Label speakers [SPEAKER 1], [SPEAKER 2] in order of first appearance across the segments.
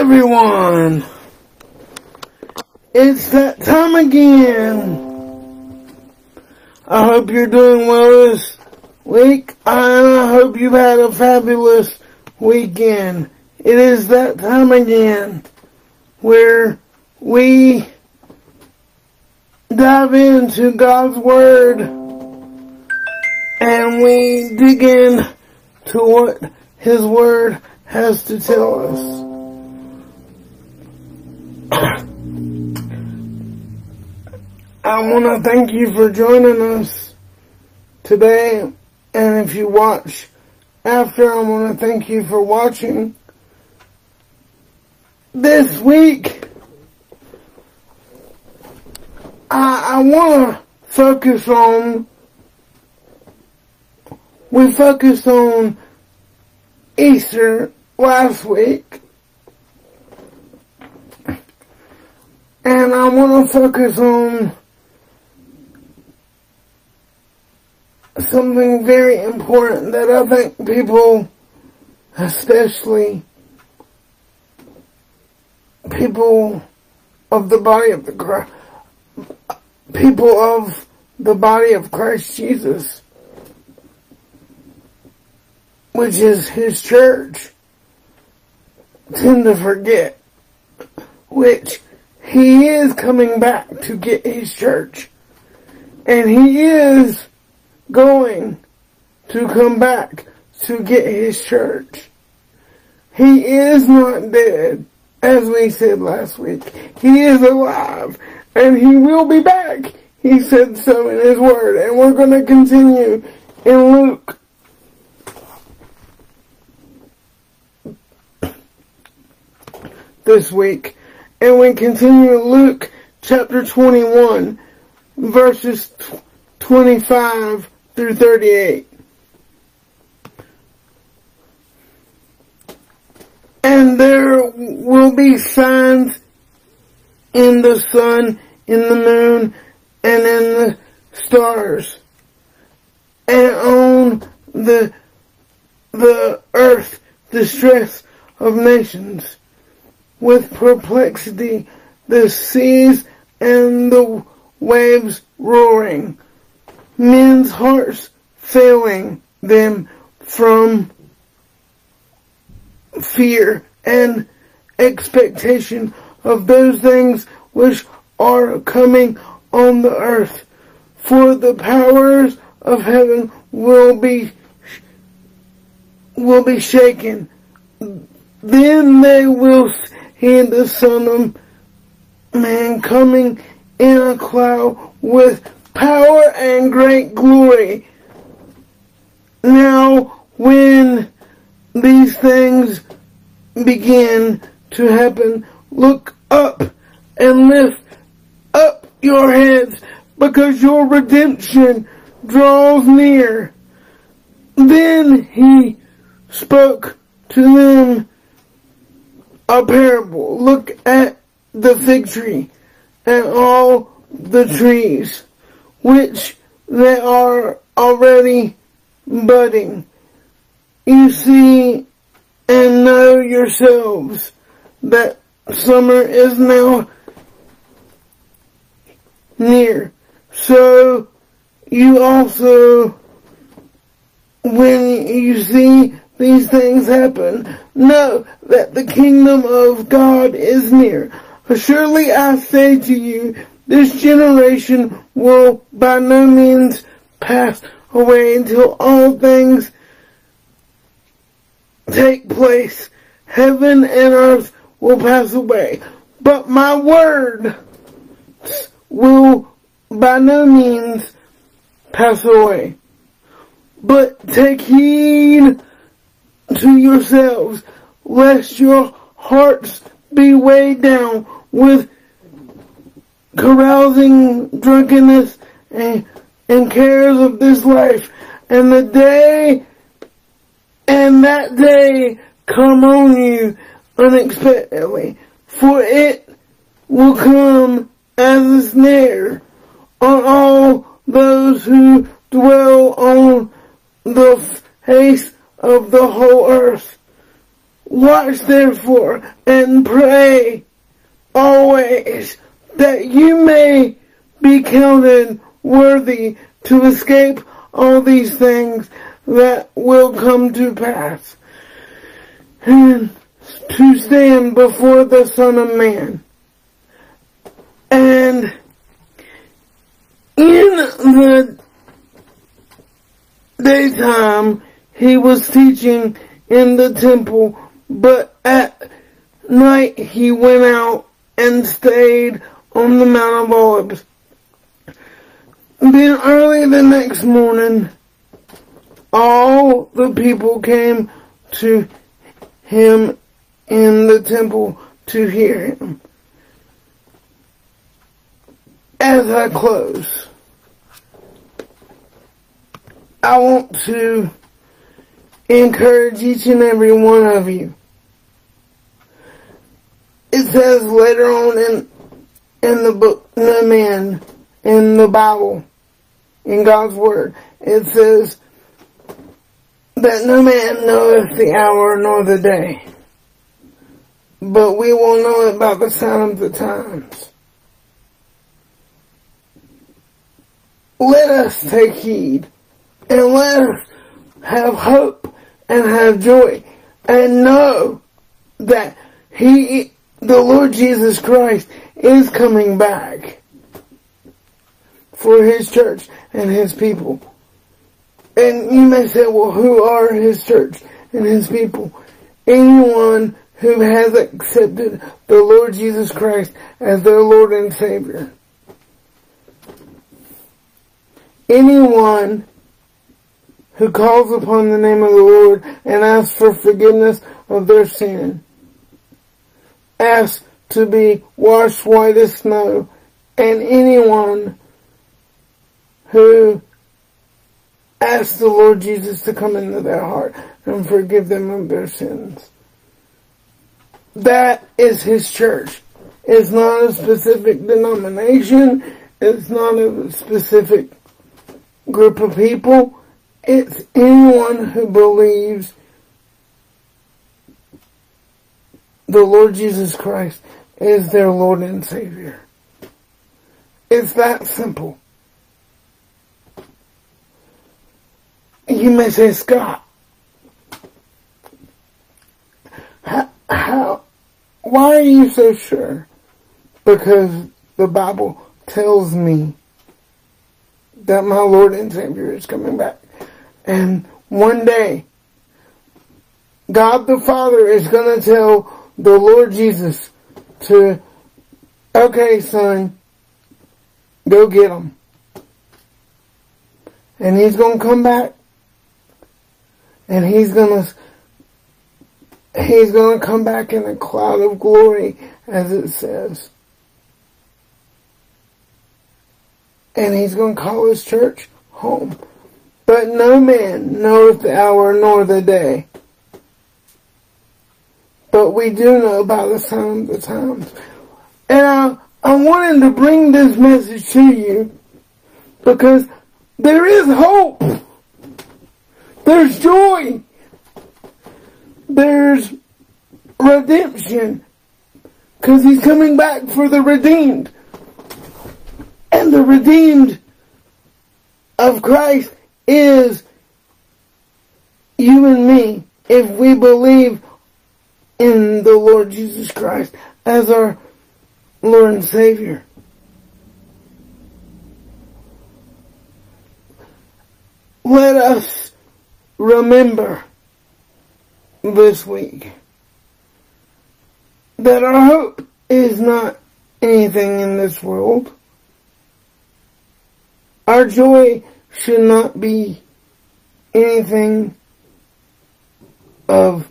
[SPEAKER 1] everyone. It's that time again. I hope you're doing well this week, and I hope you've had a fabulous weekend. It is that time again where we dive into God's Word and we dig in to what His Word has to tell us. I want to thank you for joining us today. And if you watch after, I want to thank you for watching. This week, I, I want to focus on, we focused on Easter last week. And I want to focus on something very important that I think people, especially people of the body of the Christ, people of the body of Christ Jesus, which is his church, tend to forget, which he is coming back to get his church. And he is going to come back to get his church. He is not dead, as we said last week. He is alive, and he will be back. He said so in his word, and we're going to continue in Luke. This week, and we continue Luke chapter 21, verses 25 through 38. And there will be signs in the sun, in the moon, and in the stars, and on the, the earth, distress of nations, with perplexity, the seas and the waves roaring men's hearts failing them from fear and expectation of those things which are coming on the earth. For the powers of heaven will be, will be shaken. Then they will see the Son of Man coming in a cloud with power and great glory. Now, when these things begin to happen, look up and lift up your heads because your redemption draws near. Then he spoke to them a parable. Look at the fig tree and all the trees which they are already budding. You see and know yourselves that summer is now near. So you also, when you see these things happen, know that the kingdom of God is near. Surely I say to you, this generation will by no means pass away until all things take place. Heaven and earth will pass away, but my word will by no means pass away. But take heed to yourselves, lest your hearts be weighed down with carousing, drunkenness, and, and cares of this life. And the day and that day come on you unexpectedly, for it will come as a snare on all those who dwell on the face of the whole earth. Watch therefore and pray always that you may be counted worthy to escape all these things that will come to pass and to stand before the Son of Man. And in the daytime, he was teaching in the temple, but at night he went out and stayed on the Mount of Olives. Then early the next morning, all the people came to him in the temple to hear him. As I close, I want to encourage each and every one of you. It says later on in in the book, the man, in the Bible, in God's Word, it says that no man knoweth the hour nor the day, but we will know it by the sign of the times. Let us take heed and let us have hope and have joy and know that He, the Lord Jesus Christ, is coming back for His church and His people. And you may say, well, who are His church and His people? Anyone who has accepted the Lord Jesus Christ as their Lord and Savior. Anyone who calls upon the name of the Lord and asks for forgiveness of their sin. Asks to be washed white as snow. And anyone who asks the Lord Jesus to come into their heart and forgive them of their sins. That is His church. It's not a specific denomination. It's not a specific group of people. It's anyone who believes the Lord Jesus Christ is their Lord and Savior. It's that simple. You may say, Scott, how, how, why are you so sure? Because the Bible tells me that my Lord and Savior is coming back. And one day, God the Father is going to tell the Lord Jesus to, okay, son, go get him. And he's going to come back. And he's going to, he's going to come back in a cloud of glory, as it says. And he's going to call his church home. But no man knoweth the hour nor the day but we do know about the signs of the times. And I, I wanted to bring this message to you because there is hope. There's joy. There's redemption. Because he's coming back for the redeemed. And the redeemed of Christ is you and me if we believe in the Lord Jesus Christ as our Lord and Savior. Let us remember this week that our hope is not anything in this world. Our joy should not be anything of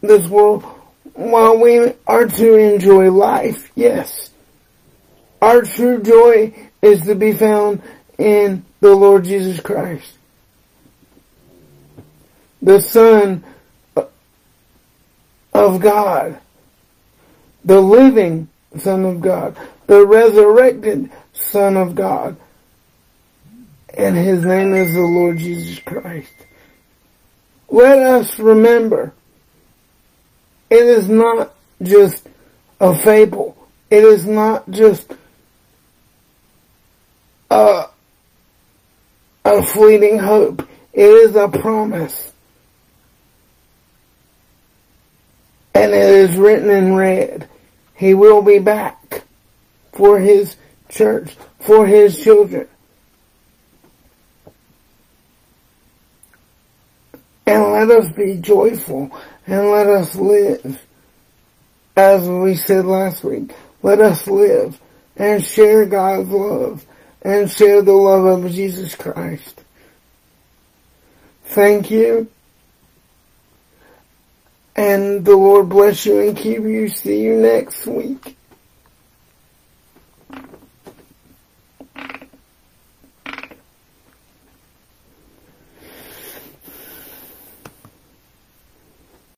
[SPEAKER 1] this world while we are to enjoy life, yes, our true joy is to be found in the Lord Jesus Christ. The Son uh, of God. The living Son of God. The resurrected Son of God. And His name is the Lord Jesus Christ. Let us remember It is not just a fable. It is not just a, a fleeting hope. It is a promise. And it is written in red. He will be back for his church, for his children. And let us be joyful and let us live. As we said last week, let us live and share God's love and share the love of Jesus Christ. Thank you. And the Lord bless you and keep you. See you next week.